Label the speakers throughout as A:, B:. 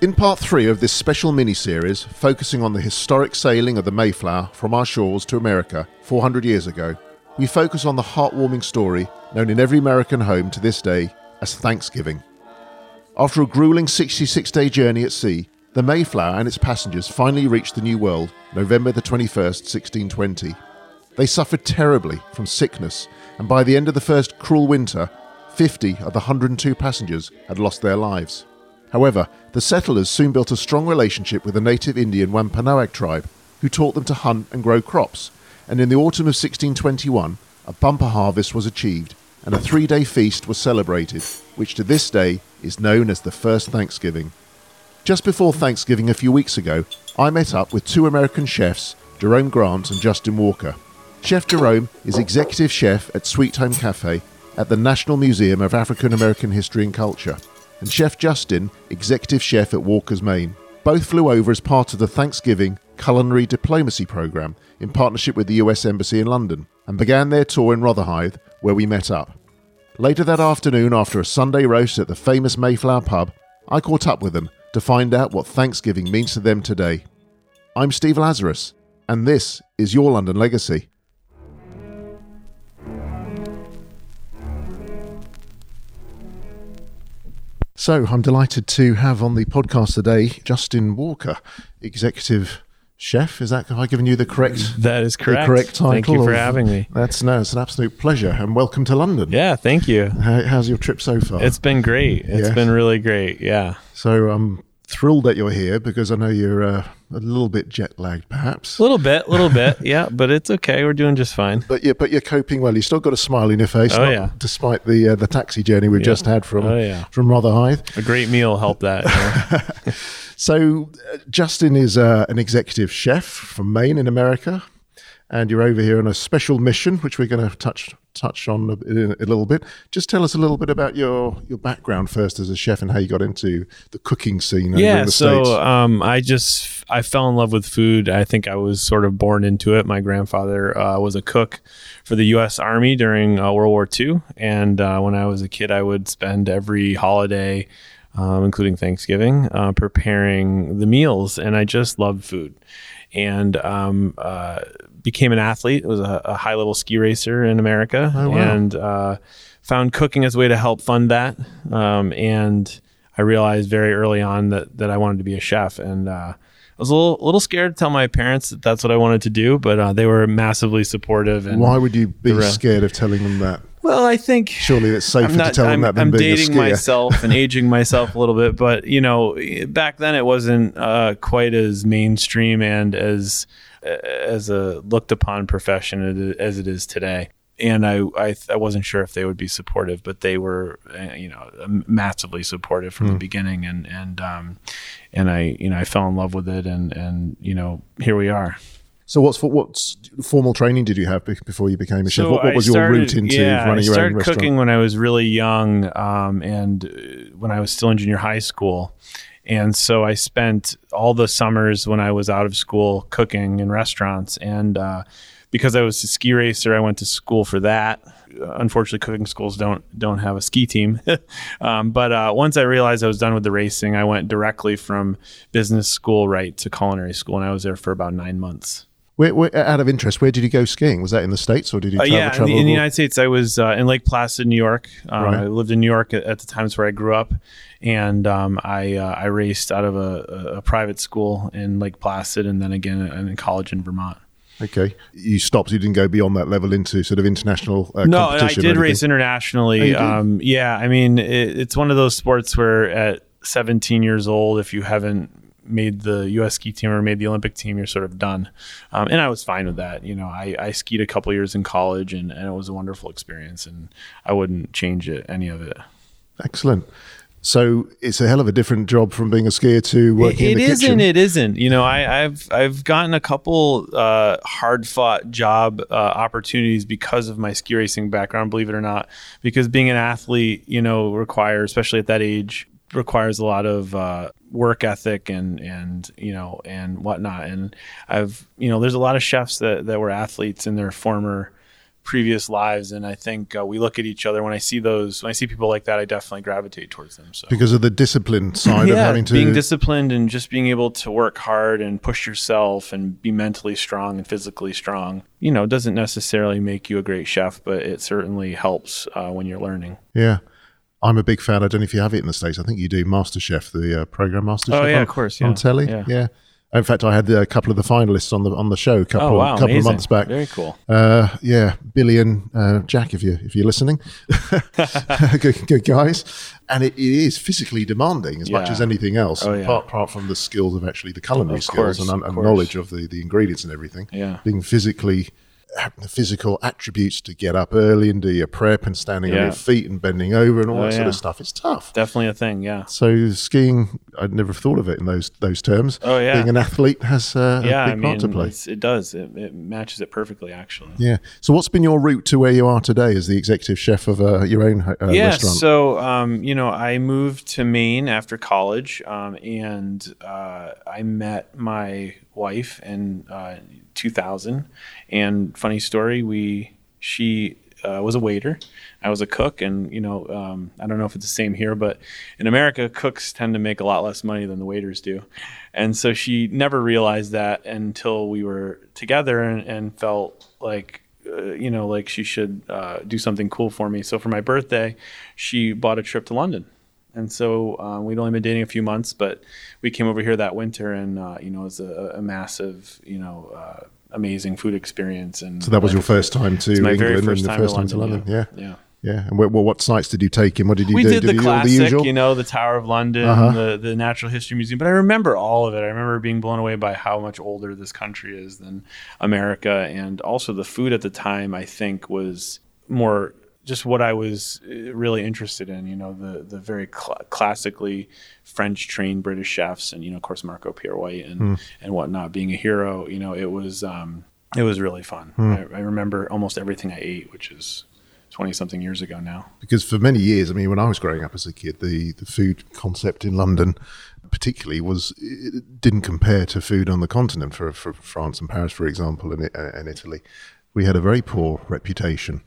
A: In part three of this special mini series, focusing on the historic sailing of the Mayflower from our shores to America 400 years ago, we focus on the heartwarming story known in every American home to this day as Thanksgiving. After a grueling 66 day journey at sea, the Mayflower and its passengers finally reached the New World November the 21st, 1620. They suffered terribly from sickness, and by the end of the first cruel winter, 50 of the 102 passengers had lost their lives. However, the settlers soon built a strong relationship with the native Indian Wampanoag tribe, who taught them to hunt and grow crops, and in the autumn of 1621, a bumper harvest was achieved, and a three day feast was celebrated, which to this day is known as the First Thanksgiving. Just before Thanksgiving a few weeks ago, I met up with two American chefs, Jerome Grant and Justin Walker. Chef Jerome is executive chef at Sweet Home Cafe at the National Museum of African American History and Culture and Chef Justin, executive chef at Walker's Maine. Both flew over as part of the Thanksgiving Culinary Diplomacy Programme in partnership with the US Embassy in London and began their tour in Rotherhithe, where we met up. Later that afternoon, after a Sunday roast at the famous Mayflower pub, I caught up with them to find out what Thanksgiving means to them today. I'm Steve Lazarus, and this is Your London Legacy. So I'm delighted to have on the podcast today Justin Walker, executive chef. Is that have I given you the correct?
B: That is correct.
A: The correct title.
B: Thank you for
A: of-
B: having me.
A: That's no, it's an absolute pleasure, and welcome to London.
B: Yeah, thank you.
A: How, how's your trip so far?
B: It's been great. It's
A: Yeah.
B: been really great. Yeah.
A: so I'm thrilled that you're here because I know you're uh, a little bit jet lagged, perhaps.
B: A little bit, a little bit. Yeah, but it's okay. We're doing just fine.
A: But yeah, but you're coping well. You still got a smile on your face,
B: Oh,
A: not-
B: yeah.
A: despite the uh, the taxi journey we've just had from
B: Oh, yeah.
A: from Rotherhithe.
B: A great meal helped that.
A: So, uh, Justin is uh, an executive chef from Maine in America, and you're over here on a special mission, which we're going to touch touch on a, a little bit. Just tell us a little bit about your your background first as a chef and how you got into the cooking scene
B: yeah.
A: in the
B: So um, I just I fell in love with food. I think I was sort of born into it. My grandfather uh, was a cook for the U.S. Army during uh, World War II, and uh, when I was a kid, I would spend every holiday. Um, including Thanksgiving, uh, preparing the meals, and I just loved food. And um, uh, became an athlete. It Was a, a high level ski racer in America,
A: Oh, wow.
B: and uh, found cooking as a way to help fund that. Um, and I realized very early on that that I wanted to be a chef, and uh, I was a little, a little scared to tell my parents that that's what I wanted to do, but uh, they were massively supportive. And
A: Why would you be
B: re-
A: scared of telling them that?
B: well, I think
A: Surely it's safer
B: I'm
A: to tell them
B: I'm,
A: that than
B: I'm
A: being a
B: dating
A: skier.
B: myself and aging myself a little bit, but you know, back then it wasn't uh, quite as mainstream and as as a looked upon profession as it is today. And I, I, I wasn't sure if they would be supportive, but they were, uh, you know, massively supportive from the beginning. And and um, and I, you know, I fell in love with it, and and you know, here we are.
A: So, what's for, what's formal training did you have before you became a chef?
B: So
A: What, what
B: I
A: was your route into
B: yeah,
A: running your own restaurant?
B: Started cooking when I was really young, um, and uh, when I was still in junior high school. And so I spent all the summers when I was out of school cooking in restaurants. And uh, because I was a ski racer, I went to school for that. Uh, Unfortunately, cooking schools don't don't have a ski team. um, but uh, once I realized I was done with the racing, I went directly from business school right to culinary school, and I was there for about nine months.
A: Where, where, out of interest, where did you go skiing? Was that in the states or did you
B: Uh,
A: travel?
B: yeah, in the, in the? United States, I was uh, in Lake Placid, New York. Um,
A: Right.
B: I lived in New York at, at the times where I grew up, and um, I uh, I raced out of a, a, private school in Lake Placid, and then again in college in Vermont.
A: Okay, you stopped. You didn't go beyond that level into sort of international uh,
B: No, I did race internationally.
A: Oh,
B: um, yeah, I mean, it, it's one of those sports where at 17 years old, if you haven't made the U.S. ski team or made the Olympic team, you're sort of done. Um, and I was fine with that. You know, I, I skied a couple years in college, and, and it was a wonderful experience, and I wouldn't change it any of it.
A: Excellent. So it's a hell of a different job from being a skier to working
B: It
A: in the
B: isn't.
A: kitchen.
B: It isn't. You know, I, I've I've gotten a couple uh, hard fought job uh, opportunities because of my ski racing background. Believe it or not, because being an athlete, you know, requires, especially at that age, requires a lot of uh, work ethic and and you know and whatnot. And I've you know, there's a lot of chefs that that were athletes in their former previous lives, and I think uh, we look at each other when I see those when I see people like that, I definitely gravitate towards them. So
A: because of the discipline side
B: yeah,
A: of having to
B: being disciplined and just being able to work hard and push yourself and be mentally strong and physically strong. You know, doesn't necessarily make you a great chef, but it certainly helps uh, when you're learning.
A: Yeah. I'm a big fan. I don't know if you have it in the states. I think you do MasterChef, the uh, program MasterChef.
B: Oh yeah,
A: on,
B: of course, yeah.
A: on telly.
B: Yeah.
A: yeah. In fact, I had a couple of the finalists on the on the show a couple,
B: Oh wow,
A: couple of months back.
B: Very cool.
A: Uh, yeah, Billy and uh, Jack, if you if you're listening, good, good guys. And it, it is physically demanding as much as anything else,
B: Oh, yeah.
A: apart, apart from the skills of actually the culinary
B: Of
A: skills
B: course,
A: and, and knowledge of the, the ingredients and everything.
B: Yeah.
A: being physically the physical attributes to get up early and do your prep and standing on your feet and bending over and all
B: Oh,
A: that sort of stuff. It's tough.
B: Definitely a thing. Yeah.
A: So skiing, I'd never thought of it in those those terms.
B: Oh, yeah.
A: being an athlete has uh,
B: Yeah,
A: a big
B: I mean,
A: part to play.
B: it does. It, it matches it perfectly, actually.
A: Yeah. So, what's been your route to where you are today as the executive chef of uh, your own uh,
B: yeah,
A: restaurant?
B: so um, you know, I moved to Maine after college, um, and uh, I met my wife and uh, 2000. And funny story, we she uh, was a waiter, I was a cook, and you know, um, I don't know if it's the same here, but in America, cooks tend to make a lot less money than the waiters do, and so she never realized that until we were together and, and felt like uh, you know, like she should uh, do something cool for me. So for my birthday, she bought a trip to London. And so uh, we'd only been dating a few months, but we came over here that winter, and uh, you know, it was a, a massive, you know, uh, amazing food experience. And
A: So that was your first time to
B: my
A: England
B: very first
A: and the
B: time
A: first
B: to
A: time to London.
B: London.
A: Yeah.
B: yeah.
A: Yeah. And what, what sites did you take in? What did you
B: we
A: do?
B: did the
A: you do all
B: classic,
A: usual?
B: you know, the Tower of London,
A: Uh-huh.
B: the the Natural History Museum. But I remember all of it. I remember being blown away by how much older this country is than America, and also the food at the time. I think was more just what I was uh, really interested in. You know, the the very cl- classically French trained British chefs, and you know, of course, Marco Pierre White and
A: Hmm.
B: and whatnot. Being a hero, you know, it was um, it was really fun.
A: Hmm.
B: I, I remember almost everything I ate, which is. 20 something years ago now.
A: because for many years, I mean, when I was growing up as a kid, the, the food concept in London, particularly, was didn't compare to food on the continent for, for France and Paris, for example, and, uh, and Italy. We had a very poor reputation,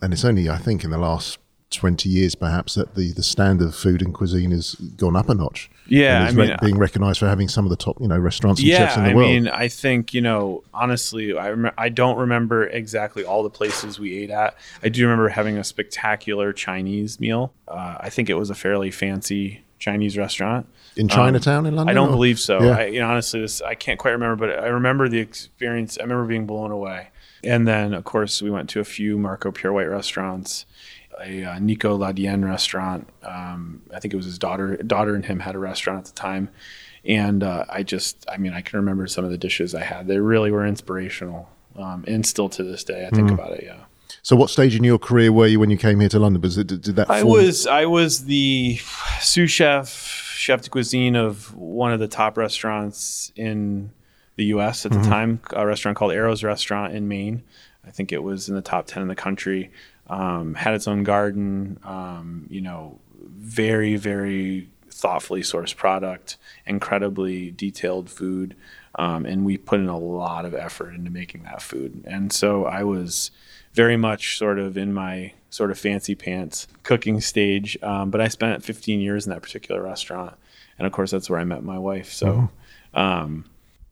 A: and it's only, I think, in the last twenty years, perhaps, that the, the standard of food and cuisine has gone up a notch.
B: Yeah,
A: and
B: I mean,
A: re- being recognised for having some of the top, you know, restaurants and
B: yeah,
A: chefs in the
B: I
A: world.
B: I mean, I think you know, honestly, I rem- I don't remember exactly all the places we ate at. I do remember having a spectacular Chinese meal. Uh, I think it was a fairly fancy Chinese restaurant.
A: in Chinatown in London,
B: I don't
A: or-
B: believe so.
A: Yeah.
B: I, you know, honestly, this I can't quite remember, but I remember the experience. I remember being blown away. And then, of course, we went to a few Marco Pierre White restaurants, a uh, Nico Ladenis restaurant. Um, I think it was his daughter. Daughter and him had a restaurant at the time, and uh, I just, I mean, I can remember some of the dishes I had. They really were inspirational, um, and still to this day, I
A: Mm.
B: think about it. Yeah.
A: So, what stage in your career were you when you came here to London? Was it, did, did that?
B: I was I was the sous chef, chef de cuisine of one of the top restaurants in the U.S. at the time, a restaurant called Arrows Restaurant in Maine. I think it was in the top ten in the country. Um, had its own garden. Um, you know, very very thoughtfully sourced product, incredibly detailed food, um, and we put in a lot of effort into making that food. And so I was very much sort of in my sort of fancy pants cooking stage. Um, but I spent 15 years in that particular restaurant, and of course that's where I met my wife. So. Um,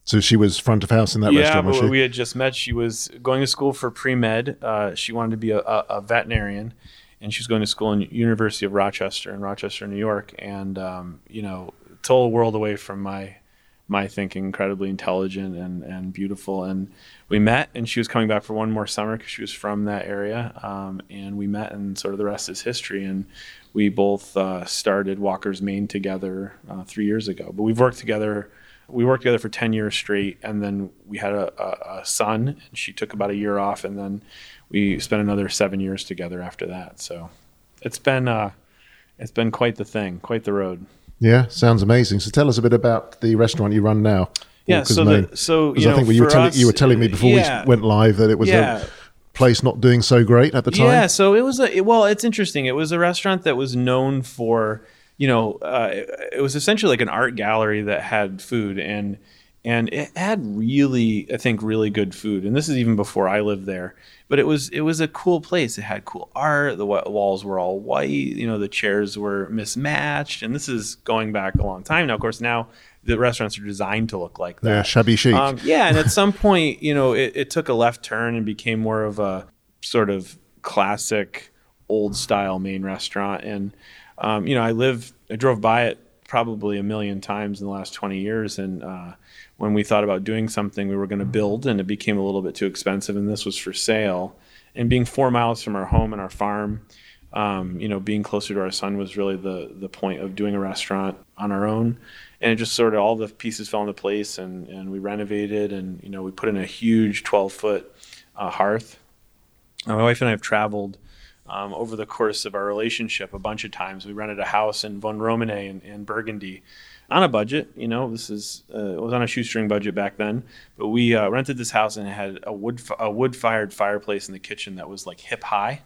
A: So she was front of house in that
B: yeah,
A: restaurant,
B: but we had just met. She was going to school for pre med. Uh, she wanted to be a, a, a veterinarian, and she was going to school in University of Rochester in Rochester, New York. And um, you know, total world away from my my thinking. Incredibly intelligent and and beautiful. And we met, and she was coming back for one more summer because she was from that area. Um, and we met, and sort of the rest is history. And we both uh, started Walker's Maine together uh, three years ago. But we've worked together we worked together for 10 years straight and then we had a, a, a son and she took about a year off and then we spent another seven years together after that so it's been uh it's been quite the thing quite the road
A: Yeah, sounds amazing. So tell us a bit about the restaurant you run now.
B: yeah
A: Walker's
B: so the so you
A: I
B: know
A: think you were,
B: us-
A: you were telling me before
B: yeah,
A: we went live that it was
B: yeah.
A: a place not doing so great at the time.
B: Yeah, so it was a well, it's interesting. It was a restaurant that was known for, you know, uh, it, was essentially like an art gallery that had food and and it had really i think really good food. And this is even before i lived there. But it was it was a cool place. It had cool art. The walls were all white. You know the chairs were mismatched. And this is going back a long time. Now of course now the restaurants are designed to look like that.
A: yeah shabby chic um,
B: yeah and at some point you know it, it took a left turn and became more of a sort of classic old style Maine restaurant. And um, you know i live i drove by it probably a million times in the last 20 years and uh, when we thought about doing something we were going to build and it became a little bit too expensive and this was for sale. And being four miles from our home and our farm um, you know being closer to our son was really the the point of doing a restaurant on our own. And it just sort of all the pieces fell into place and and we renovated and you know we put in a huge 12 foot uh, hearth. My wife and i have traveled um, over the course of our relationship a bunch of times we rented a house in Vosne-Romanée in, in burgundy on a budget. You know, this is uh, it was on a shoestring budget back then, but we uh, rented this house and it had a wood a wood fired fireplace in the kitchen that was like hip high,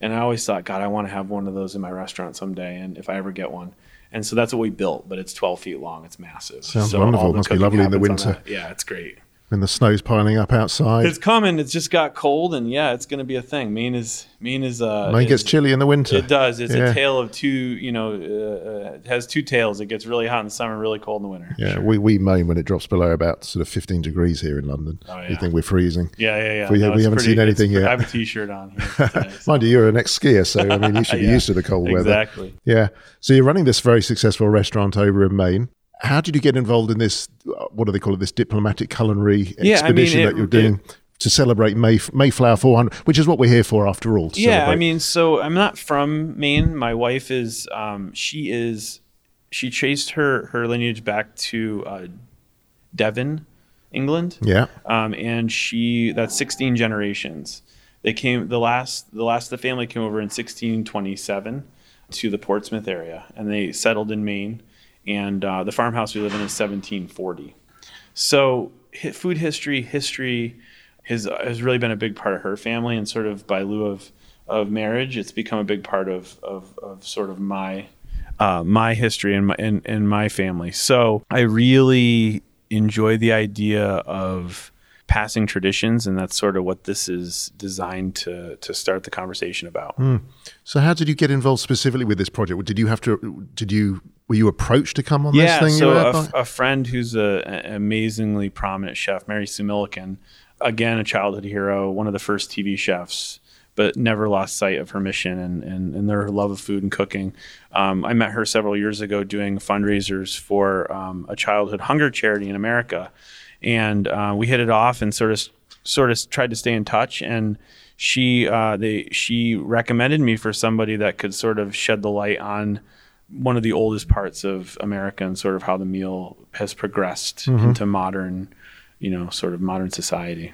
B: and I always thought, God, I want to have one of those in my restaurant someday, and if I ever get one. And so that's what we built, but it's 12 feet long. It's massive.
A: Sounds so wonderful. It must be lovely in the winter.
B: Yeah, it's great
A: when the snow's piling up outside.
B: It's coming. It's just got cold, and yeah, it's going to be a thing. Maine is Maine is. Uh,
A: Maine gets chilly in the winter.
B: It does. It's yeah. a tale of two. You know, uh, it has two tails. It gets really hot in the summer, really cold in the winter.
A: Yeah, sure. we we moan when it drops below about sort of 15 degrees here in London. Oh, yeah. We think we're freezing.
B: Yeah, yeah, yeah.
A: We, no, we haven't pretty, seen anything yet.
B: I have a t-shirt on. Here today,
A: so. Mind you, you're an ex-skier, so I mean, you should be yeah, used to the cold weather.
B: Exactly.
A: Yeah. So you're running this very successful restaurant over in Maine how did you get involved in this? What do they call it? This diplomatic culinary yeah, expedition I mean, it, that you're doing it, to celebrate Mayf- Mayflower 400, which is what we're here for after all.
B: yeah,
A: celebrate.
B: I mean, so I'm not from Maine. My wife is. Um, she is. She traced her her lineage back to uh, Devon, England.
A: Yeah.
B: Um, and she that's 16 generations. They came the last the last of the family came over in 1627 to the Portsmouth area, and they settled in Maine and uh, the farmhouse we live in is 1740. So food history, history has has really been a big part of her family, and sort of by lieu of of marriage, it's become a big part of of, of sort of my uh, my history and my and, and my family. So I really enjoy the idea of passing traditions, and that's sort of what this is designed to to start the conversation about.
A: Mm. So, how did you get involved specifically with this project? Did you have to? Did you were you approached to come on
B: yeah,
A: this thing?
B: so a, a, friend who's a, an amazingly prominent chef, Mary Sue Milliken, again a childhood hero, one of the first TV chefs but never lost sight of her mission and, and, and their love of food and cooking. Um, I met her several years ago doing fundraisers for um, a childhood hunger charity in America and uh, we hit it off and sort of sort of tried to stay in touch and she uh, they she recommended me for somebody that could sort of shed the light on one of the oldest parts of America and sort of how the meal has progressed mm-hmm. into modern, you know, sort of modern society.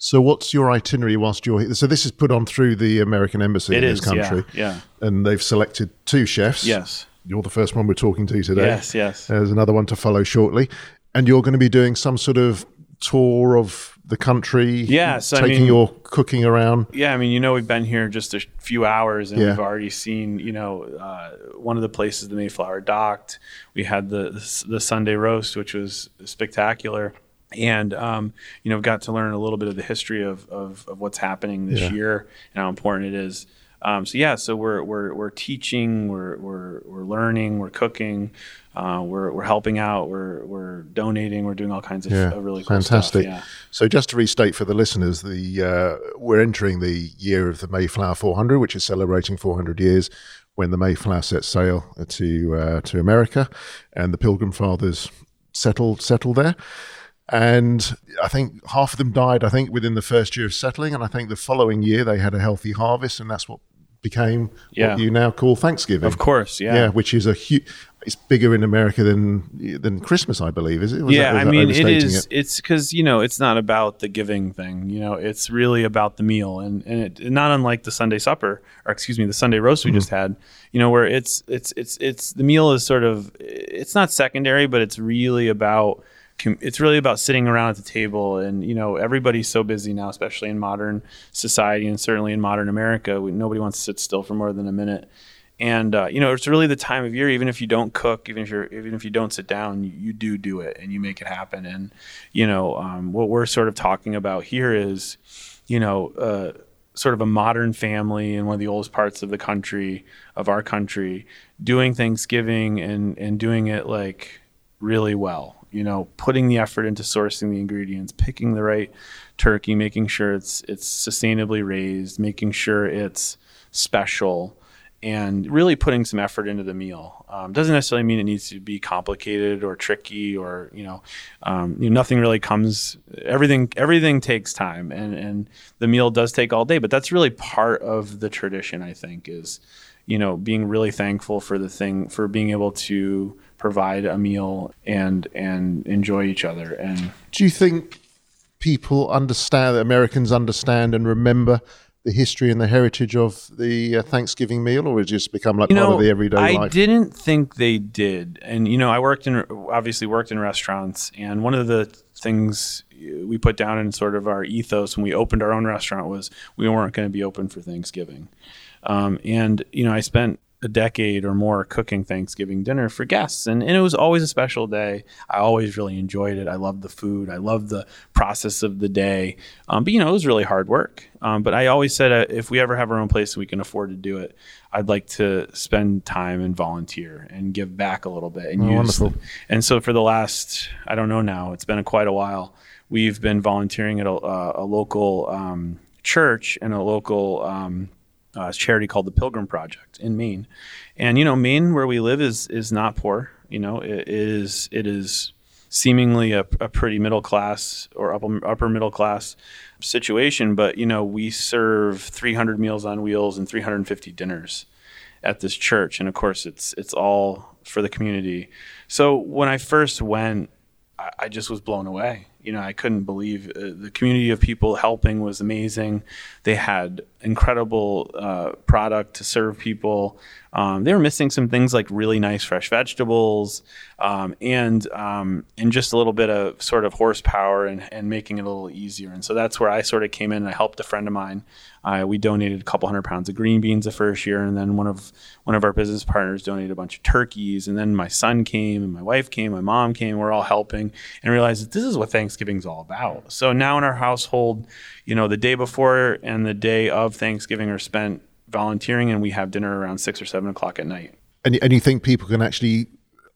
A: So, what's your itinerary whilst you're here? So, this is put on through the American Embassy
B: it
A: in
B: is,
A: this country.
B: Yeah,
A: yeah. And they've selected two chefs.
B: Yes.
A: You're the first one we're talking to today.
B: Yes, yes.
A: There's another one to follow shortly and you're going to be doing some sort of tour of the country.
B: Yeah,
A: so taking I mean, your cooking around.
B: Yeah, I mean, you know, we've been here just a few hours, and yeah. we've already seen, you know, uh, one of the places the Mayflower docked. We had the the Sunday roast, which was spectacular, and um, you know, we've got to learn a little bit of the history of of, of what's happening this yeah. year and how important it is. Um, so yeah, so we're we're we're teaching, we're we're we're learning, we're cooking, uh, we're we're helping out, we're we're donating, we're doing all kinds of, yeah, really cool
A: fantastic.
B: Stuff, yeah.
A: So just to restate for the listeners, the uh, we're entering the year of the Mayflower 400, which is celebrating 400 years when the Mayflower set sail to uh, to America, and the Pilgrim Fathers settled settled there and I think half of them died. I think within the first year of settling, and I think the following year they had a healthy harvest, and that's what became yeah. what you now call Thanksgiving.
B: Of course, yeah,
A: yeah, which is a huge. It's bigger in America than than Christmas, I believe. Is it?
B: Was yeah, that, I mean, it is. It? It's because you know it's not about the giving thing. You know, it's really about the meal, and and it, not unlike the Sunday supper, or excuse me, the Sunday roast we mm-hmm. just had. You know, where it's it's it's it's the meal is sort of it's not secondary, but it's really about it's really about sitting around at the table and you know everybody's so busy now especially in modern society and certainly in modern america we, nobody wants to sit still for more than a minute. And uh, you know it's really the time of year even if you don't cook even if you're even if you don't sit down you, you do do it and you make it happen. And you know um, what we're sort of talking about here is you know uh, sort of a modern family in one of the oldest parts of the country of our country doing thanksgiving and and doing it like really well you know putting the effort into sourcing the ingredients picking the right turkey making sure it's it's sustainably raised making sure it's special and really putting some effort into the meal. Um, doesn't necessarily mean it needs to be complicated or tricky or you know, um, you know, nothing really comes everything everything takes time and and the meal does take all day but that's really part of the tradition i think is you know being really thankful for the thing for being able to provide a meal and and enjoy each other. And
A: do you think people understand that americans understand and remember the history and the heritage of the uh, Thanksgiving meal, or has it just become like
B: you
A: part
B: know,
A: of the everyday
B: I
A: life?
B: I didn't think they did, and you know, I worked in obviously worked in restaurants, and one of the things we put down in sort of our ethos when we opened our own restaurant was we weren't going to be open for Thanksgiving, um, and you know, I spent a decade or more cooking Thanksgiving dinner for guests. And, and it was always a special day. I always really enjoyed it. I loved the food. I loved the process of the day. Um, but, you know, it was really hard work. Um, but I always said uh, if we ever have our own place and we can afford to do it, I'd like to spend time and volunteer and give back a little bit. And,
A: oh,
B: use the, and so for the last, I don't know now, it's been a, quite a while, we've been volunteering at a, uh, a local um, church and a local um, uh, charity called the Pilgrim Project in Maine. And you know, Maine, where we live, is is not poor. You know, it is it is seemingly a, a pretty middle class or upper, upper middle class situation. But you know, we serve 300 meals on wheels and 350 dinners at this church, and of course, it's it's all for the community. So when I first went, I, I just was blown away you know, I couldn't believe uh, the community of people helping was amazing. They had incredible uh, product to serve people. Um, they were missing some things like really nice fresh vegetables um, and um, and just a little bit of sort of horsepower and, and making it a little easier. And so that's where I sort of came in. and I helped a friend of mine. Uh, we donated a couple hundred pounds of green beans the first year, and then one of one of our business partners donated a bunch of turkeys. And then my son came, and my wife came, my mom came. We're all helping, and realized that this is what Thanksgiving's all about. So now in our household, you know, the day before and the day of Thanksgiving are spent volunteering, and we have dinner around six or seven o'clock at night.
A: And, and you think people can actually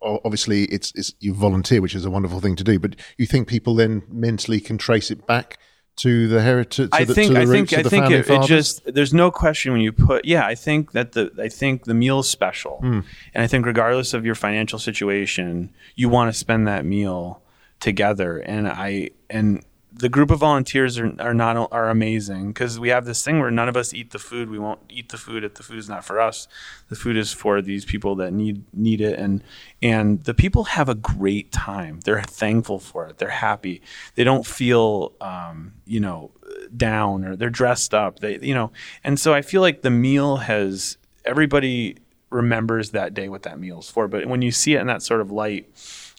A: obviously it's, it's you volunteer, which is a wonderful thing to do, but you think people then mentally can trace it back to the heritage.
B: I
A: the,
B: think
A: I
B: think
A: I
B: think it, it, just there's no question when you put yeah I think that the I think the meal is special, mm. and I think regardless of your financial situation, you want to spend that meal together, and I and the group of volunteers are, are not are amazing because we have this thing where none of us eat the food. We won't eat the food if the food is not for us. The food is for these people that need need it, and and the people have a great time. They're thankful for it. They're happy. They don't feel um, you know down or they're dressed up. They you know, and so I feel like the meal has everybody remembers that day what that meal's for. But when you see it in that sort of light,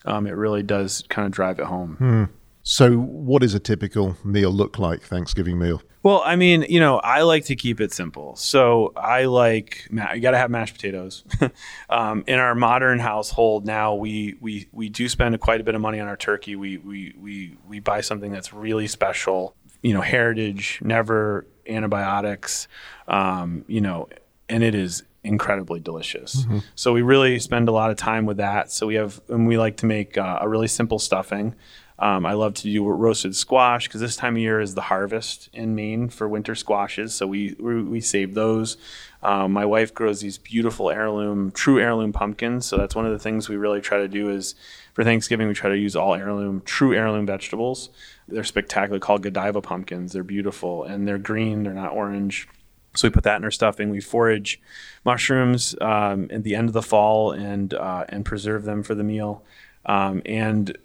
B: um, it really does kind of drive it home.
A: Hmm. So, what does a typical meal look like? Thanksgiving meal.
B: Well, I mean, you know, I like to keep it simple. So I like you got to have mashed potatoes. um, in our modern household now, we we we do spend quite a bit of money on our turkey. We we we we buy something that's really special. You know, heritage, never antibiotics. Um, you know, and it is incredibly delicious. Mm-hmm. So we really spend a lot of time with that. So we have, and we like to make uh, a really simple stuffing. Um, I love to do roasted squash because this time of year is the harvest in Maine for winter squashes. So we we, we save those. Um, my wife grows these beautiful heirloom, true heirloom pumpkins. So that's one of the things we really try to do is for Thanksgiving we try to use all heirloom, true heirloom vegetables. They're spectacular, called Godiva pumpkins. They're beautiful and they're green. They're not orange. So we put that in our stuffing. We forage mushrooms um, at the end of the fall and uh, and preserve them for the meal. Um, and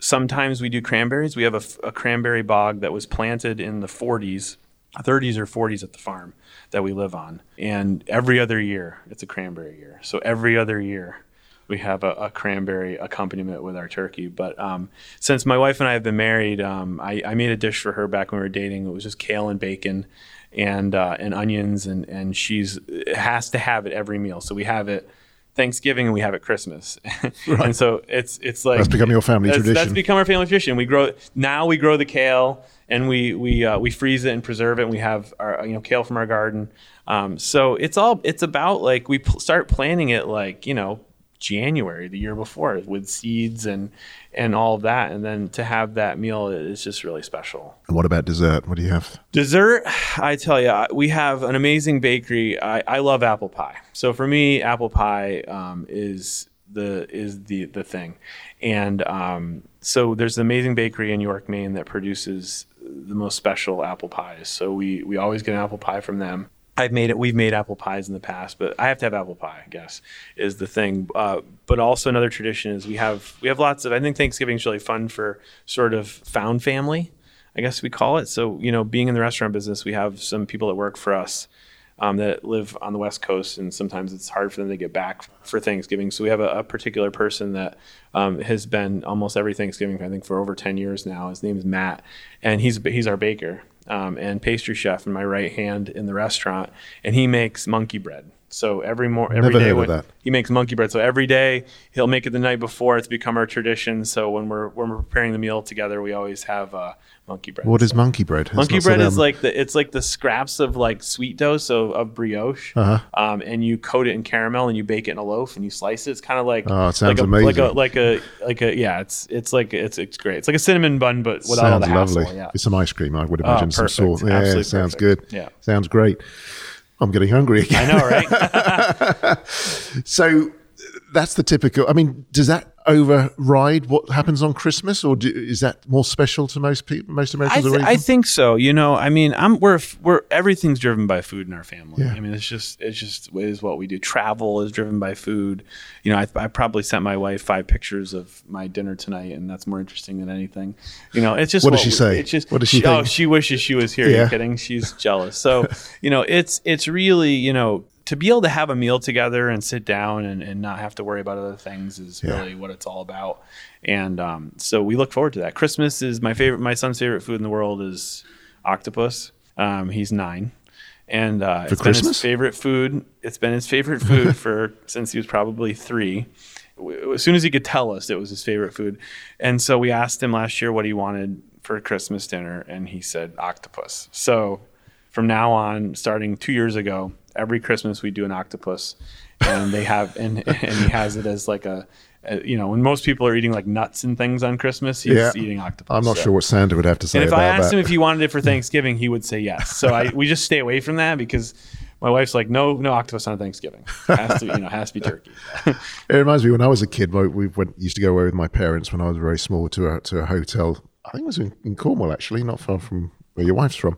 B: sometimes we do cranberries. We have a, a, cranberry bog that was planted in the 40s, 30s or 40s at the farm that we live on. And every other year, it's a cranberry year. So every other year, we have a, a cranberry accompaniment with our turkey. But um, since my wife and I have been married, um, I, I, made a dish for her back when we were dating. It was just kale and bacon and uh, and onions, and and she's has to have it every meal. So we have it. Thanksgiving and we have it Christmas, and so it's it's like
A: That's become your family
B: that's,
A: tradition.
B: That's become our family tradition. We grow now. We grow the kale and we we uh, we freeze it and preserve it. And we have our you know kale from our garden. Um, so it's all it's about like we pl- start planning it like you know January the year before with seeds and and all of that, and then to have that meal is just really special.
A: and what about dessert? What do you have?
B: Dessert, I tell you, we have an amazing bakery. I, I love apple pie. So for me, apple pie um, is the is the the thing, and um, so there's an amazing bakery in York, Maine that produces the most special apple pies. So we we always get an apple pie from them. I've made it. We've made apple pies in the past, but I have to have apple pie. I guess is the thing. Uh, but also another tradition is we have we have lots of. I think Thanksgiving is really fun for sort of found family. I guess we call it. So, you know, being in the restaurant business, we have some people that work for us um, that live on the West Coast, and sometimes it's hard for them to get back for Thanksgiving. So, we have a, a particular person that um, has been almost every Thanksgiving, I think, for over 10 years now. His name is Matt, and he's, he's our baker um, and pastry chef in my right hand in the restaurant, and he makes monkey bread. So every more every
A: Never
B: day when-
A: that.
B: he makes monkey bread. So every day he'll make it the night before. It's become our tradition. So when we're when we're preparing the meal together, we always have uh, monkey bread.
A: What is
B: So-
A: monkey bread? It's
B: Monkey
A: not so
B: bread is like the it's like the scraps of like sweet dough, so of brioche,
A: Uh-huh.
B: um, and you coat it in caramel and you bake it in a loaf and you slice it. It's kind of like
A: Oh, it sounds
B: like a, like a like a like a yeah. It's it's like it's it's great. It's like a cinnamon bun, but without all
A: Sounds
B: the hassle.
A: lovely.
B: Yeah.
A: With some ice cream, I would imagine. some
B: perfect.
A: salt. Yeah,
B: Absolutely
A: sounds
B: perfect.
A: good.
B: Yeah.
A: Sounds great. I'm getting hungry again.
B: I know, right?
A: So that's the typical. I mean, does that override what happens on Christmas, or do, is that more special to most people, most
B: I,
A: Americans?
B: th-
A: or
B: I think so. You know, I mean, I'm we're we're everything's driven by food in our family.
A: Yeah.
B: I mean, it's just it's just it is what we do. Travel is driven by food. You know, I, I probably sent my wife five pictures of my dinner tonight, and that's more interesting than anything. You know, it's just
A: What does she say?
B: It's just
A: What does she
B: Oh,
A: think?
B: she wishes she was here.
A: Yeah.
B: You're kidding? She's jealous. So you know, it's it's really you know. To be able to have a meal together and sit down and, and not have to worry about other things is
A: Yeah.
B: really what it's all about. And um, so we look forward to that. Christmas is my favorite. My son's favorite food in the world is octopus. Um, he's nine, and uh, it's been
A: Christmas?
B: his favorite food. It's been his favorite food for since he was probably three. As soon as he could tell us, it was his favorite food. And so we asked him last year what he wanted for Christmas dinner, and he said octopus. So from now on, starting two years ago, every Christmas we do an octopus, and they have and and he has it as like a, a you know when most people are eating like nuts and things on Christmas, he's
A: Yeah.
B: eating octopus.
A: I'm not
B: So-
A: sure what Santa would have to say
B: And if I asked
A: that.
B: him if he wanted it for Thanksgiving, he would say yes. So I we just stay away from that because my wife's like, no, no octopus on Thanksgiving. has to, you know, has to be turkey.
A: It reminds me when I was a kid. We we went used to go away with my parents when I was very small to a to a hotel. I think it was in, in Cornwall, actually, not far from where your wife's from.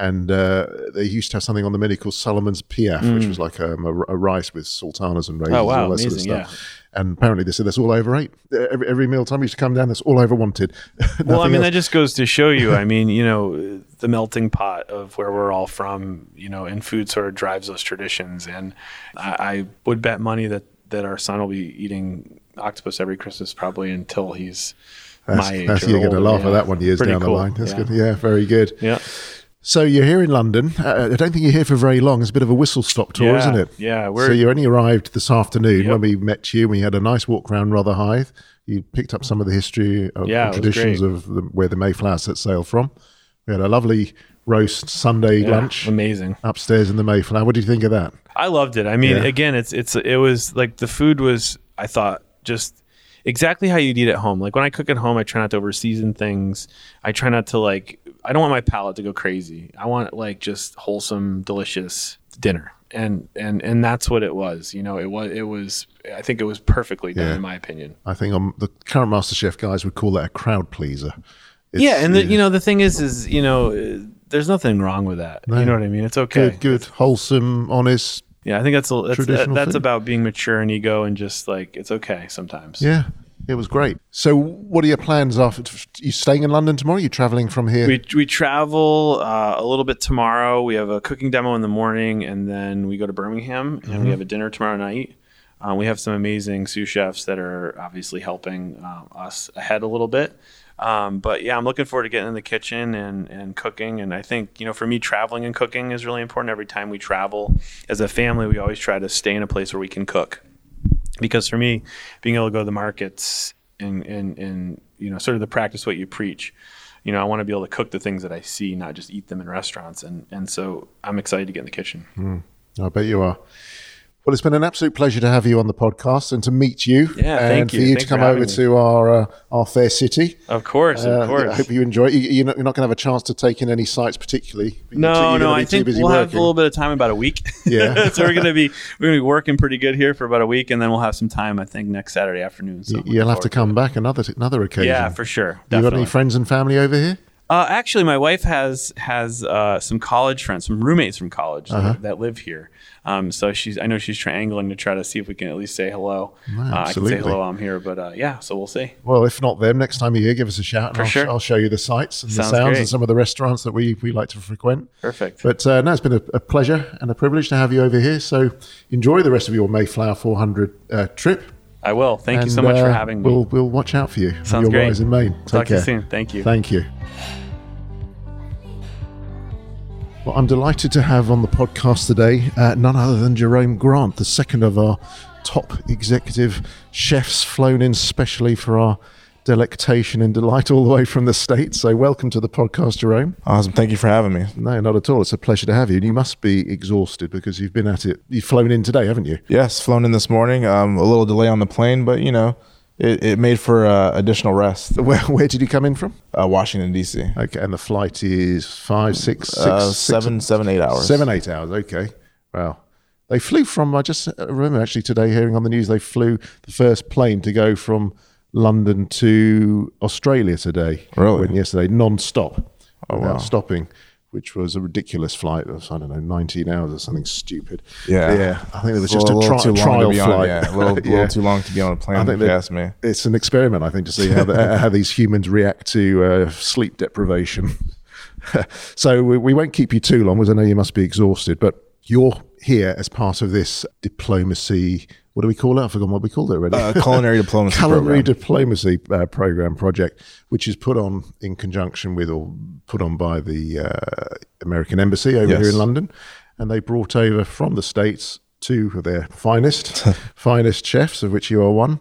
A: And uh, they used to have something on the menu called Solomon's Piaf, which was like um, a, a rice with sultanas and raisins
B: Mm. Oh, wow,
A: and all that
B: amazing,
A: sort of stuff. And apparently they said that's all over eight. Every, every meal time we used to come down, that's all over wanted.
B: Well, I mean,
A: else.
B: that just goes to show you. I mean, you know, the melting pot of where we're all from, you know, and food sort of drives those traditions. And I, I would bet money that that our son will be eating octopus every Christmas probably until he's
A: that's,
B: my age.
A: that's you're going to laugh
B: Yeah.
A: at that one years
B: Pretty
A: down
B: cool.
A: the line. That's
B: yeah.
A: good. Yeah, very good.
B: Yeah.
A: So you're here in London. Uh, I don't think you're here for very long. It's a bit of a whistle stop tour,
B: Yeah,
A: isn't it?
B: yeah,
A: So you only arrived this afternoon
B: Yep.
A: when we met you. We had a nice walk around Rotherhithe. You picked up some of the history of
B: Yeah,
A: the traditions of the, where the Mayflower set sail from. We had a lovely roast Sunday
B: Yeah,
A: lunch
B: Amazing.
A: upstairs in the Mayflower. What do you think of that?
B: I loved it. I mean,
A: Yeah.
B: again, it's it's it was like the food was I thought just exactly how you'd eat at home. Like when I cook at home, I try not to over season things. I try not to like I don't want my palate to go crazy. I want like just wholesome, delicious dinner. And and and that's what it was. You know, it was it was I think it was perfectly done
A: Yeah.
B: in my opinion.
A: I think um, the current master chef guys would call that a crowd pleaser. It's-
B: yeah, and the, you know the thing is is, you know, uh, there's nothing wrong with that. You know what I mean? It's okay.
A: good, good, wholesome, honest.
B: Yeah, I think that's a, that's that, that's about being mature and ego and just like it's okay sometimes.
A: Yeah, it was great. So, what are your plans after? You staying in London tomorrow? You traveling from here?
B: We, we travel uh, a little bit tomorrow. We have a cooking demo in the morning, and then we go to Birmingham, and we have a dinner tomorrow night. Uh, we have some amazing sous chefs that are obviously helping uh, us ahead a little bit. Um, but yeah, I'm looking forward to getting in the kitchen and, and cooking. And I think, you know, for me, traveling and cooking is really important. Every time we travel as a family, we always try to stay in a place where we can cook. Because for me, being able to go to the markets and, and, and you know, sort of the practice what you preach, you know, I want to be able to cook the things that I see, not just eat them in restaurants. And, and so I'm excited to get in the kitchen.
A: Mm, I bet you are. Well, it's been an absolute pleasure to have you on the podcast and to meet you.
B: Yeah,
A: and
B: thank you.
A: for
B: you.
A: you
B: Thanks
A: to come over
B: me.
A: to our uh, our fair city.
B: Of course,
A: Uh,
B: of course.
A: I hope you enjoy it. You, you're not, not going to have a chance to take in any sites particularly. You're
B: No,
A: you're
B: no.
A: gonna be
B: I
A: too
B: think
A: busy
B: we'll have a little bit of time, about a week.
A: Yeah.
B: so we're gonna be we're gonna be working pretty good here for about a week, and then we'll have some time. I think next Saturday afternoon. So
A: you, you'll have to
B: forward
A: come back another another occasion.
B: Yeah, for sure.
A: You got any friends and family over here?
B: Uh, actually, my wife has has uh, some college friends, some roommates from college
A: Uh-huh.
B: that, that live here. Um, so she's I know she's triangling to try to see if we can at least say hello.
A: No,
B: uh, I can
A: absolutely.
B: say hello. I'm here, but uh, yeah. So we'll see.
A: Well, if not them, next time you're here, give us a shout, and
B: For
A: I'll,
B: sure.
A: I'll show you the sights and
B: Sounds
A: the sounds
B: great.
A: and some of the restaurants that we, we like to frequent.
B: Perfect.
A: But uh, no, it's been a, a pleasure and a privilege to have you over here. So enjoy the rest of your Mayflower 400 uh, trip.
B: I will. Thank you so
A: And,
B: much for
A: uh,
B: having me.
A: We'll we'll watch out for you.
B: Sounds
A: your
B: great.
A: rise in Maine. Take
B: Talk to you soon. Thank you.
A: Thank you. Well, I'm delighted to have on the podcast today uh, none other than Jerome Grant, the second of our top executive chefs flown in specially for our delectation and delight all the way from the States. So, welcome to the podcast, Jerome.
C: Awesome. Thank you for having me.
A: No, not at all. It's a pleasure to have you. And you must be exhausted because you've been at it. You've flown in today, haven't you?
C: Yes, flown in this morning. Um, a little delay on the plane, but you know, it, it made for uh, additional rest.
A: Where, where did you come in from?
C: Uh, Washington D.C.
A: Okay, and the flight is five, six, six,
C: Uh,
A: six-
C: seven, seven, eight hours.
A: Seven, eight hours. Okay. Wow. They flew from, I just remember actually today hearing on the news, they flew the first plane to go from London to Australia today.
C: Really?
A: Went yesterday, non stop, without
C: wow.
A: stopping, which was a ridiculous flight of, I don't know, 19 hours or something stupid.
C: Yeah.
A: Yeah. I think it was
C: It's
A: just a,
C: little
A: tri- trial
C: be on-
A: flight.
C: yeah, a little,
A: Yeah.
C: little too long to be on a plane.
A: I think that-
C: ask me.
A: It's an experiment, I think, to see how the, how these humans react to uh, sleep deprivation. so we, we won't keep you too long, because I know you must be exhausted. But you're here as part of this diplomacy. What do we call it? I've forgotten what we called it already.
C: Uh, culinary diplomacy
A: culinary
C: program.
A: diplomacy uh, program project, which is put on in conjunction with or put on by the uh, American Embassy over
C: Yes.
A: here in London, and they brought over from the states two of their finest finest chefs, of which you are one,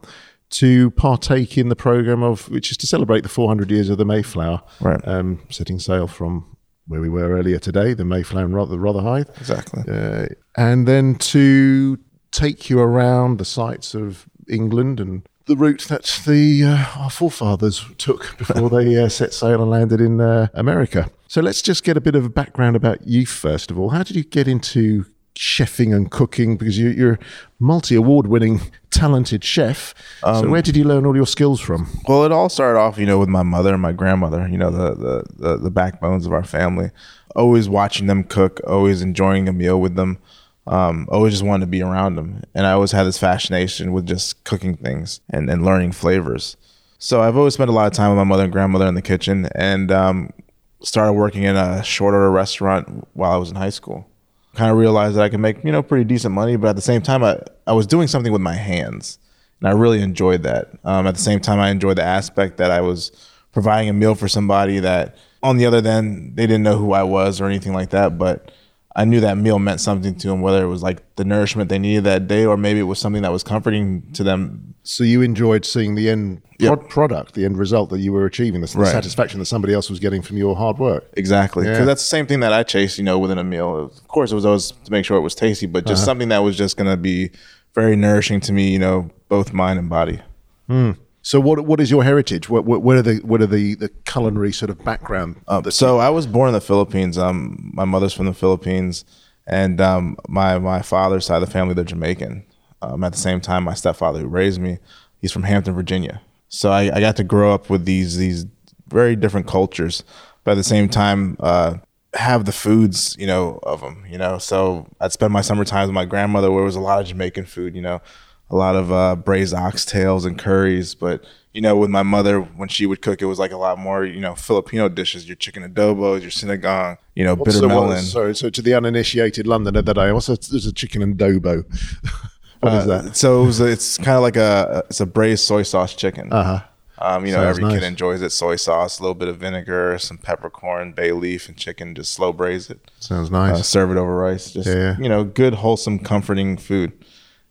A: to partake in the program of which is to celebrate the 400 years of the Mayflower,
C: Right.
A: Um, setting sail from where we were earlier today, the Mayflower and Roth- the Rotherhithe,
C: Exactly.
A: uh, and then to take you around the sites of England and the route that the uh, our forefathers took before they uh, set sail and landed in uh, America. So let's just get a bit of a background about you first of all. How did you get into chefing and cooking? Because you, you're a multi-award-winning, talented chef. so where did you learn all your skills from?
C: Well, it all started off, you know, with my mother and my grandmother. You know, the the the, the backbones of our family. Always watching them cook, always enjoying a meal with them. Um, always just wanted to be around them, and I always had this fascination with just cooking things and, and learning flavors. So I've always spent a lot of time with my mother and grandmother in the kitchen, and um, started working in a short order restaurant while I was in high school. Kind of realized that I could make you know pretty decent money, but at the same time, I, I was doing something with my hands, and I really enjoyed that. Um, at the same time, I enjoyed the aspect that I was providing a meal for somebody that, on the other end, they didn't know who I was or anything like that, but I knew that meal meant something to them, whether it was like the nourishment they needed that day, or maybe it was something that was comforting to them.
A: So you enjoyed seeing the end
C: Yep.
A: prod- product, the end result that you were achieving, the, the
C: Right.
A: satisfaction that somebody else was getting from your hard work.
C: Exactly, because
A: Yeah.
C: that's the same thing that I chased, you know, within a meal. Of course, it was always to make sure it was tasty, but just uh-huh. something that was just going to be very nourishing to me, you know, both mind and body. Hmm.
A: So what what is your heritage? What what, what are the what are the, the culinary sort of background?
C: So I was born in the Philippines. Um, my mother's from the Philippines, and um, my my father's side of the family they're Jamaican. Um, at the same time, my stepfather who raised me, he's from Hampton, Virginia. So I, I got to grow up with these these very different cultures, but at the same time, uh, have the foods you know of them. You know, so I'd spend my summer times with my grandmother, where it was a lot of Jamaican food. You know, a lot of uh, braised oxtails and curries, but you know, with my mother, when she would cook, it was like a lot more, you know, Filipino dishes, your chicken adobo, your sinigang, you know, bitter melon.
A: sorry, so to the uninitiated Londoner that I also there's a chicken adobo. what is
C: Uh,
A: that?
C: So it was, it's kind of like a, it's a braised soy sauce chicken.
A: Uh huh.
C: Um, you know,
A: Sounds
C: every
A: nice.
C: kid enjoys it. Soy sauce, a little bit of vinegar, some peppercorn, bay leaf, and chicken. Just slow braise it.
A: Sounds
C: Uh,
A: nice.
C: serve it over rice. Just
A: Yeah.
C: you know, good, wholesome, comforting food.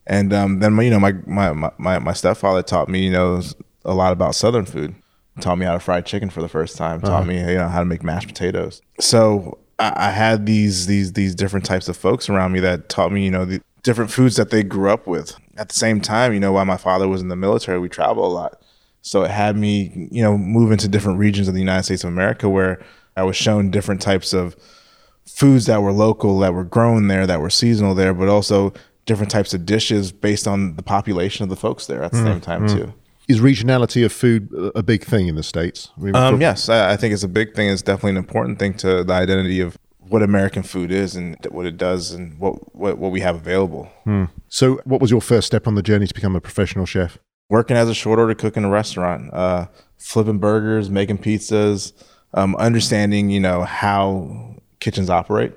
C: And um, then my, you know, my, my my my stepfather taught me, you know, a lot about Southern food. Taught me how to fry chicken for the first time. Taught
A: Uh-huh.
C: me, you know, how to make mashed potatoes. So I, I had these these these different types of folks around me that taught me, you know, the different foods that they grew up with. At the same time, you know, while my father was in the military, we travel a lot. So it had me, you know, move into different regions of the United States of America where I was shown different types of foods that were local, that were grown there, that were seasonal there, but also different types of dishes based on the population of the folks there at the same time too.
A: Is regionality of food a- a big thing in the states? I mean,
C: Um, yes, I, I think it's a big thing. It's definitely an important thing to the identity of what American food is and what it does and what what, what we have available.
A: So, what was your first step on the journey to become a professional chef?
C: working as a short order cook in a restaurant, uh, flipping burgers, making pizzas, um, understanding you know how kitchens operate.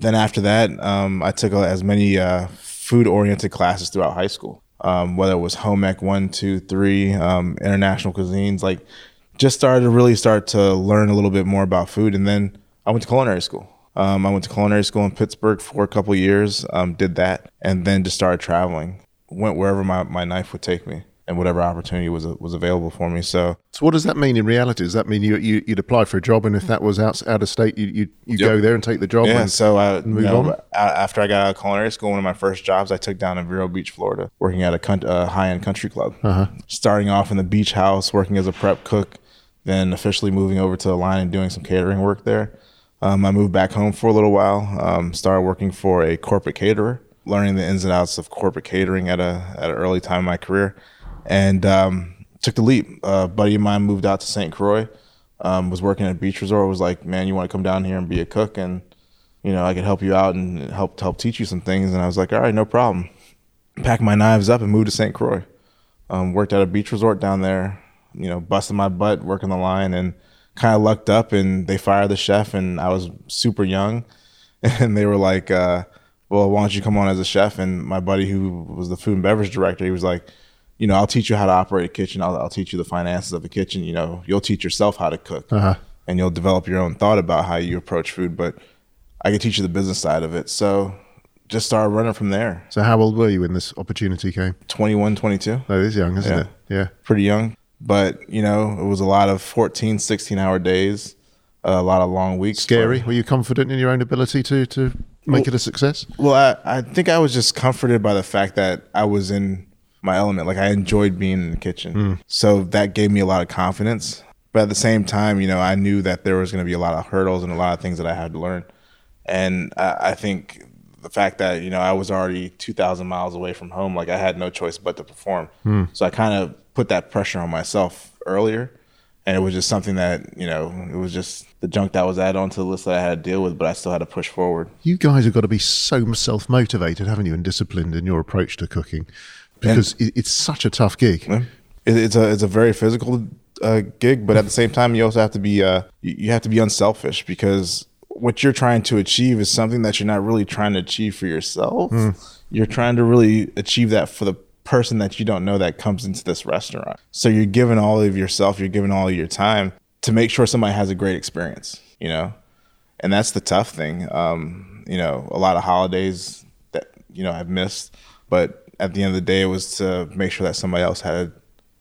C: Then after that, um, I took as many uh, food oriented classes throughout high school, um, whether it was home ec one, two, three, um, international cuisines. Like, just started to really start to learn a little bit more about food, and then I went to culinary school. Um, I went to culinary school in Pittsburgh for a couple years, um, did that, and then just started traveling. Went wherever my, my knife would take me, and whatever opportunity was was available for me. So
A: So, what does that mean in reality? Does that mean you, you you'd apply for a job, and if that was out out of state, you you you go there and take the job?
C: Yeah,
A: and-
C: so I, you
A: move
C: know,
A: on?
C: after I got out of culinary school, one of my first jobs I took down in Vero Beach, Florida, working at a coun- uh, high-end country club.
A: Uh-huh.
C: Starting off in the beach house, working as a prep cook, then officially moving over to the line and doing some catering work there. Um, I moved back home for a little while. Um, started working for a corporate caterer, learning the ins and outs of corporate catering at a at an early time in my career, and um, took the leap. buddy of mine moved out to St. Croix, um, was working at a beach resort. Was like, man, you want to come down here and be a cook, and you know, I could help you out and help help teach you some things. And I was like, all right, no problem. Packed my knives up and moved to St. Croix. Um, worked at a beach resort down there. You know, busting my butt working the line and kind of lucked up. And they fired the chef, and I was super young. And they were like, uh, well, why don't you come on as a chef? And my buddy, who was the food and beverage director, he was like, you know, I'll teach you how to operate a kitchen. I'll, I'll teach you the finances of a kitchen. You know, you'll teach yourself how to cook
A: Uh-huh.
C: and you'll develop your own thought about how you approach food. But I can teach you the business side of it. So just started running from there.
A: So, how old were you when this opportunity came?
C: 21, 22,
A: That is young, isn't
C: Yeah.
A: it? Yeah.
C: pretty young. But, you know, it was a lot of 14, 16 hour days, a lot of long weeks.
A: Scary. Were you confident in your own ability to to make it a success?
C: Well, I, I think I was just comforted by the fact that I was in my element. Like I enjoyed being in the kitchen. Hmm. So that gave me a lot of confidence. But at the same time, you know, I knew that there was going to be a lot of hurdles and a lot of things that I had to learn. And I, I think the fact that, you know, I was already 2,000 miles away from home, like I had no choice but to perform. Hmm. So I kind of put that pressure on myself earlier. And it was just something that, you know, it was just the junk that was added onto the list that I had to deal with, but I still had to push forward.
A: You guys have got to be so self motivated, haven't you, and disciplined in your approach to cooking, because it, it's such a tough gig.
C: It, it's a it's a very physical uh, gig, but at the same time, you also have to be uh, you have to be unselfish because what you're trying to achieve is something that you're not really trying to achieve for yourself. You're trying to really achieve that for the person that you don't know that comes into this restaurant. So you're giving all of yourself, you're giving all of your time to make sure somebody has a great experience. You know, and that's the tough thing. Um, you know, a lot of holidays that you know I've missed, but at the end of the day, it was to make sure that somebody else had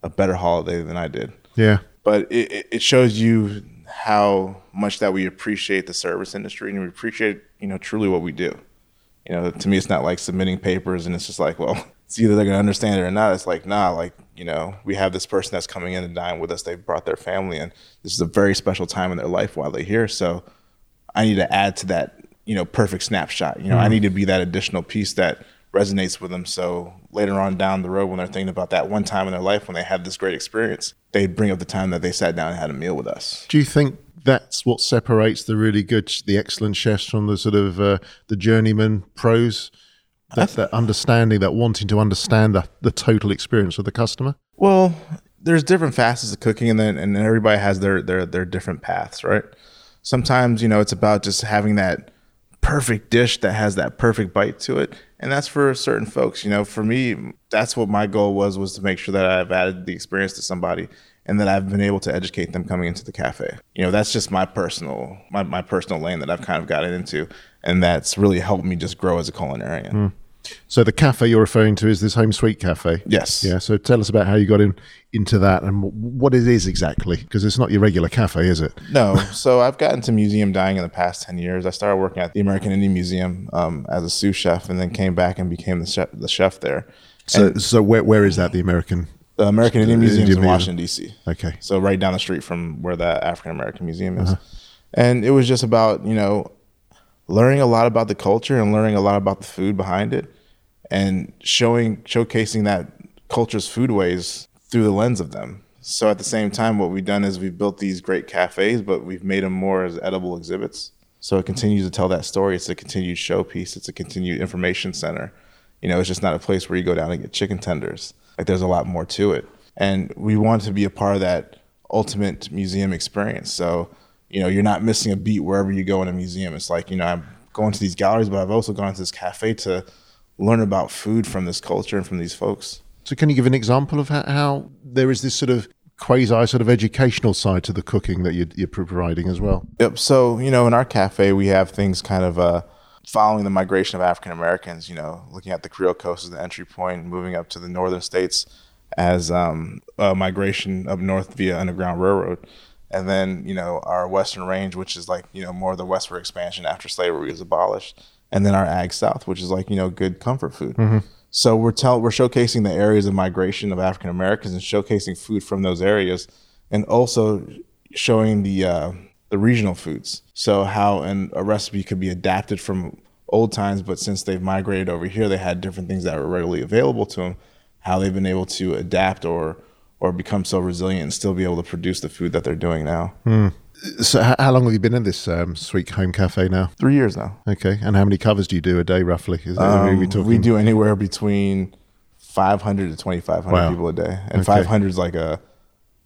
C: a better holiday than I did.
A: Yeah.
C: But it, it- shows you how much that we appreciate the service industry and we appreciate you know truly what we do. You know, to me, it's not like submitting papers and it's just like, well, it's either they're gonna understand it or not. It's like, nah, like you know, we have this person that's coming in to dine with us. They brought their family, and this is a very special time in their life while they're here. So I need to add to that, you know, perfect snapshot. You know, I mm-hmm. need to be that additional piece that resonates with them. So later on down the road, when they're thinking about that one time in their life when they had this great experience, they bring up the time that they sat down and had a meal with us.
A: Do you think that's what separates the really good, the excellent chefs from the sort of uh, the journeyman pros? That, that understanding, that wanting to understand the, the total experience of the customer.
C: Well, there's different facets of cooking, and then and everybody has their their their different paths, right? Sometimes you know it's about just having that perfect dish that has that perfect bite to it, and that's for certain folks. You know, for me, that's what my goal was was to make sure that I've added the experience to somebody, and that I've been able to educate them coming into the cafe. You know, that's just my personal my, my personal lane that I've kind of gotten into, and that's really helped me just grow as a culinarian.
A: Mm. So the cafe you're referring to is this Home Sweet Cafe.
C: Yes.
A: Yeah. So tell us about how you got in into that and what it is exactly, because it's not your regular cafe, is it?
C: No. so I've gotten to museum dining in the past ten years. I started working at the American Indian Museum um, as a sous chef, and then came back and became the chef, the chef there.
A: So, and so where where is that? The American
C: the American Indian Museum is in Washington D.C.
A: Okay,
C: so right down the street from where the African American Museum is, uh-huh. and it was just about you know learning a lot about the culture and learning a lot about the food behind it, and showing showcasing that culture's foodways through the lens of them. So at the same time, what we've done is we've built these great cafes, but we've made them more as edible exhibits. So it continues to tell that story. It's a continued showpiece. It's a continued information center. You know, it's just not a place where you go down and get chicken tenders like there's a lot more to it. And we want to be a part of that ultimate museum experience. So, you know, you're not missing a beat wherever you go in a museum. It's like, you know, I'm going to these galleries, but I've also gone to this cafe to learn about food from this culture and from these folks.
A: So, can you give an example of how, how there is this sort of quasi sort of educational side to the cooking that you're, you're, providing as well?
C: Yep. So, you know, in our cafe, we have things kind of uh, following the migration of African Americans, you know, looking at the Creole Coast as the entry point, moving up to the northern states as um, a migration up north via Underground Railroad. And then, you know, our Western Range, which is like, you know, more of the westward expansion after slavery was abolished. And then our Ag South, which is like, you know, good comfort food. Mm-hmm. So we're telling, we're showcasing the areas of migration of African Americans and showcasing food from those areas, and also showing the uh, the regional foods. So how an, a recipe could be adapted from old times, but since they've migrated over here, they had different things that were readily available to them. How they've been able to adapt or or become so resilient and still be able to produce the food that they're doing now.
A: Mm. So, how long have you been in this um, Sweet Home Cafe now?
C: Three years now.
A: Okay, and how many covers do you do a day roughly?
C: Um, we, we, do anywhere between 500 to 2,500 wow. people a day, and okay. 500 is like a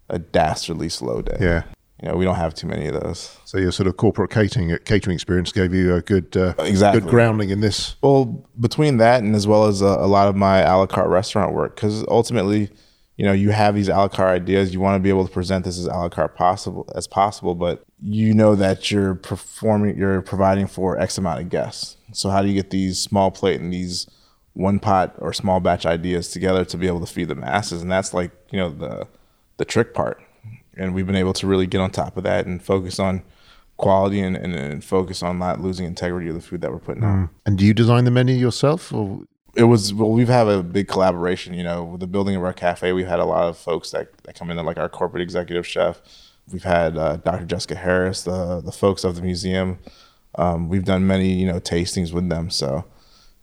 C: a dastardly slow day.
A: Yeah,
C: you know, we don't have too many of those.
A: So your sort of corporate catering catering experience gave you a good uh, exactly good grounding in this.
C: Well, between that and as well as a, a lot of my a la carte restaurant work, because ultimately, you know, you have these a la carte ideas. You want to be able to present this as a la carte possible as possible, but you know that you're performing, you're providing for X amount of guests. So how do you get these small plate and these one pot or small batch ideas together to be able to feed the masses? And that's like you know the the trick part and we've been able to really get on top of that and focus on quality and, and, and focus on not losing integrity of the food that we're putting mm. out.
A: And do you design the menu yourself or?
C: It was well. We've had a big collaboration. You know, with the building of our cafe, we've had a lot of folks that, that come in, like our corporate executive chef. We've had uh, Dr. Jessica Harris, the the folks of the museum. Um, we've done many, you know, tastings with them. So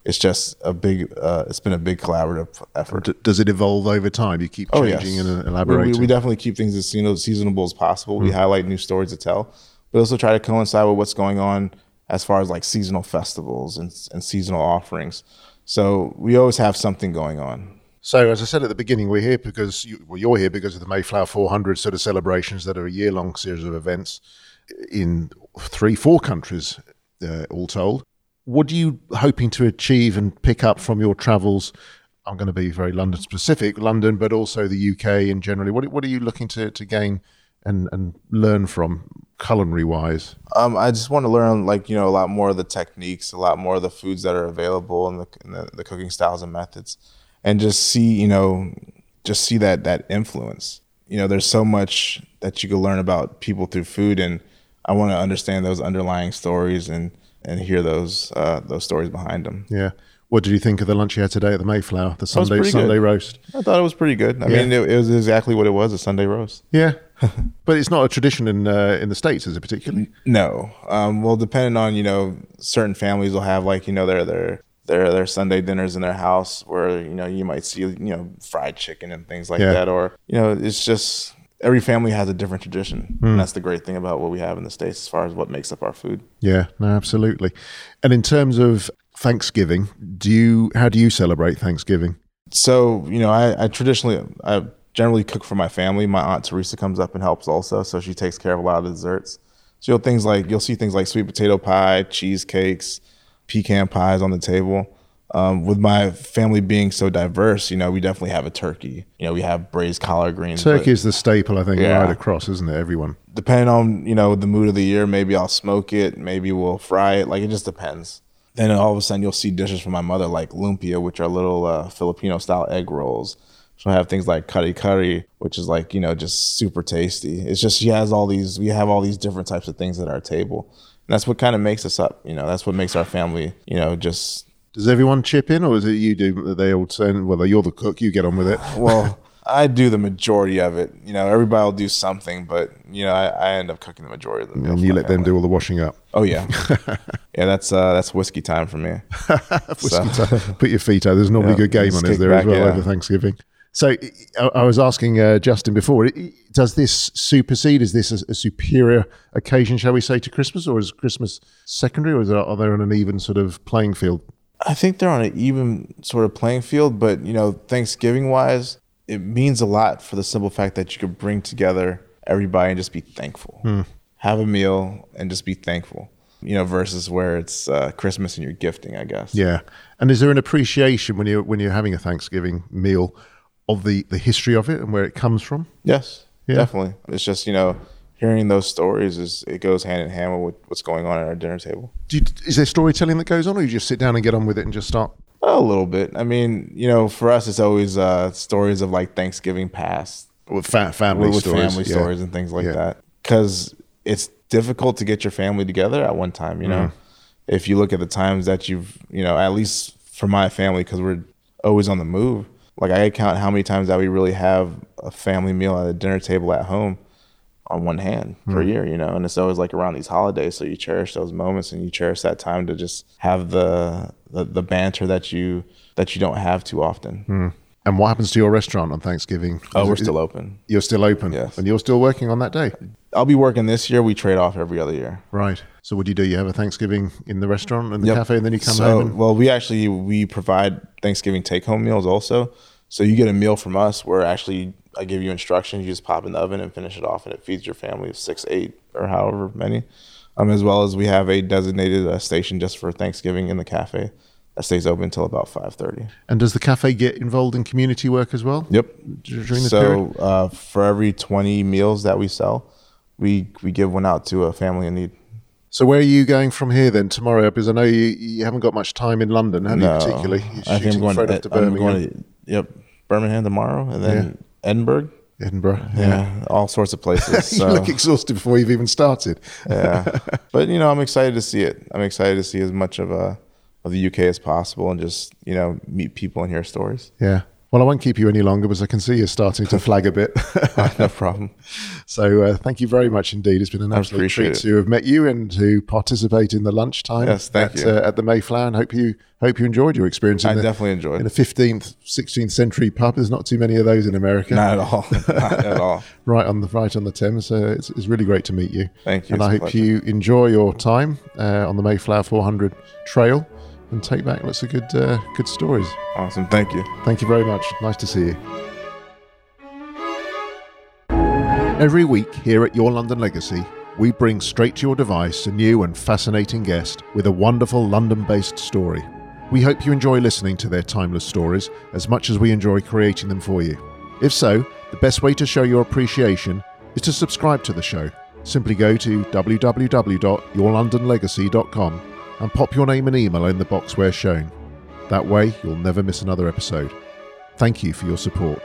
C: it's just a big uh, it's been a big collaborative effort
A: does it evolve over time you keep changing oh, yes. and elaborating
C: we, we, definitely keep things as you know seasonable as possible mm. we highlight new stories to tell but also try to coincide with what's going on as far as like seasonal festivals and, and seasonal offerings so we always have something going on
A: so, as I said at the beginning, we're here because you, well, you're here because of the Mayflower 400 sort of celebrations that are a year-long series of events in three, four countries, uh, all told what are you hoping to achieve and pick up from your travels? I'm going to be very London specific, London, but also the UK and generally. What what are you looking to, to gain and, and learn from culinary wise?
C: Um, I just want to learn like you know a lot more of the techniques, a lot more of the foods that are available and the, and the, the cooking styles and methods, and just see you know just see that that influence. You know, there's so much that you can learn about people through food, and I want to understand those underlying stories and and hear those uh, those stories behind them.
A: Yeah. What did you think of the lunch you had today at the Mayflower, the Sunday Sunday
C: good.
A: roast?
C: I thought it was pretty good. I yeah. mean, it, it, was exactly what it was—a Sunday roast.
A: Yeah, but it's not a tradition in uh, in the states, is it particularly?
C: No. Um, well, depending on you know, certain families will have like you know their their their their Sunday dinners in their house where you know you might see you know fried chicken and things like yeah. that, or you know it's just every family has a different tradition. Mm. And that's the great thing about what we have in the States as far as what makes up our food.
A: Yeah, no, absolutely. And in terms of Thanksgiving, do you how do you celebrate Thanksgiving?
C: So, you know, I, I traditionally I generally cook for my family. My aunt Teresa comes up and helps also, so she takes care of a lot of the desserts. So you'll things like you'll see things like sweet potato pie, cheesecakes, pecan pies on the table. Um, with my family being so diverse, you know, we definitely have a turkey. You know, we have braised collard greens.
A: Turkey is the staple, I think,
C: Yeah.
A: right across, isn't it? Everyone.
C: depending on you know the mood of the year, maybe I'll smoke it, maybe we'll fry it. Like it just depends. Then all of a sudden you'll see dishes from my mother like lumpia, which are little uh, Filipino style egg rolls. She'll have things like kare-kare, which is like you know just super tasty. It's just she has all these. We have all these different types of things at our table. And that's what kind of makes us up. You know, that's what makes our family. You know, just
A: Does everyone chip in, or is it you do? They all saying, "Well, you're the cook, you get on with it."
C: well. I do the majority of it. You know, everybody will do something, but you know, I, I end up cooking the majority of the meals.
A: and you let them do all the washing up.
C: Oh yeah, yeah. That's uh, that's whiskey time for me.
A: Whiskey time. Put your feet out. There's normally
C: Yeah,
A: a good game on, is there, as well,
C: yeah.
A: over Thanksgiving? So I, I was asking uh, Justin before, does this supersede? Is this a, a superior occasion, shall we say, to Christmas, or is Christmas secondary, or is there, are they on an even sort of playing field?
C: I think they're on an even sort of playing field, but you know, Thanksgiving wise, it means a lot for the simple fact that you could bring together everybody and just be thankful, have a meal and just be thankful. You know, versus where it's uh, Christmas and you're gifting, I guess.
A: Yeah. And is there an appreciation when you're when you're having a Thanksgiving meal of the the history of it and where it comes from?
C: Yes,
A: Yeah.
C: definitely. It's just you know, hearing those stories is it goes hand in hand with what's going on at our dinner table.
A: Do you, is there storytelling that goes on, or you just sit down and get on with it and just start?
C: A little bit. I mean, you know, for us, it's always uh, stories of like Thanksgiving past,
A: With fa- family
C: with
A: stories,
C: family
A: yeah.
C: stories and things like
A: Yeah.
C: that. Because it's difficult to get your family together at one time. You know,
A: Mm.
C: if you look at the times that you've, you know, at least for my family, because we're always on the move. Like I count how many times that we really have a family meal at a dinner table at home on one hand
A: Mm.
C: per year, you know, and it's always like around these holidays. So you cherish those moments and you cherish that time to just have the the, the banter that you that you don't have too often.
A: And what happens to your restaurant on Thanksgiving?
C: Oh,
A: Is
C: we're
A: it-
C: still open.
A: You're still open,
C: Yes.
A: and you're still working on that day,
C: I'll be working this year. We trade off every other year.
A: right? So, what do you do? You have a Thanksgiving in the restaurant and the
C: Yep.
A: cafe, and then you come
C: so,
A: home. And,
C: well, we actually we provide Thanksgiving take home meals also. So you get a meal from us where actually I give you instructions. You just pop in the oven and finish it off, and it feeds your family of six, eight, or however many. Um, as well as we have a designated uh, station just for Thanksgiving in the cafe that stays open until about five thirty.
A: and does the cafe get involved in community work as well?
C: Yep.
A: During period.
C: so uh, for every twenty meals that we sell, we we give one out to a family in need.
A: So, where are you going from here then tomorrow? Because I know you, you haven't got much time in London, have you? Particularly, You're
C: I think I'm going, to,
A: Birmingham,
C: going to yep Birmingham tomorrow, and then Edinburgh.
A: Edinburgh.
C: Yeah, all sorts of places.
A: you
C: So
A: look exhausted before you've even started.
C: yeah, but you know, I'm excited to see it. I'm excited to see as much of a of the UK as possible, and just you know meet people and hear stories.
A: Yeah. Well, I won't keep you any longer because I can see you're starting to flag a bit.
C: no problem.
A: so, uh, thank you very much indeed. It's been an absolute treat
C: it.
A: to have met you and to participate in the lunchtime
C: Yes,
A: at. Uh, at the Mayflower. And hope you hope you enjoyed your experience.
C: I
A: the,
C: definitely enjoyed
A: in
C: a
A: 15th, 16th century pub. There's not too many of those in America.
C: Not at all. Not at all.
A: Right on the right on the Thames. So it's, it's really great to meet you.
C: Thank you.
A: And
C: It's
A: I hope
C: pleasure.
A: you enjoy your time uh, on the Mayflower 400 Trail and take back lots of good uh, good stories.
C: Awesome. Thank you.
A: Thank you very much. Nice to see you. Every week here at Your London Legacy, we bring straight to your device a new and fascinating guest with a wonderful London based story. We hope you enjoy listening to their timeless stories as much as we enjoy creating them for you. If so, the best way to show your appreciation is to subscribe to the show. Simply go to www.yourlondonlegacy.com and pop your name and email in the box where shown. That way, you'll never miss another episode. Thank you for your support.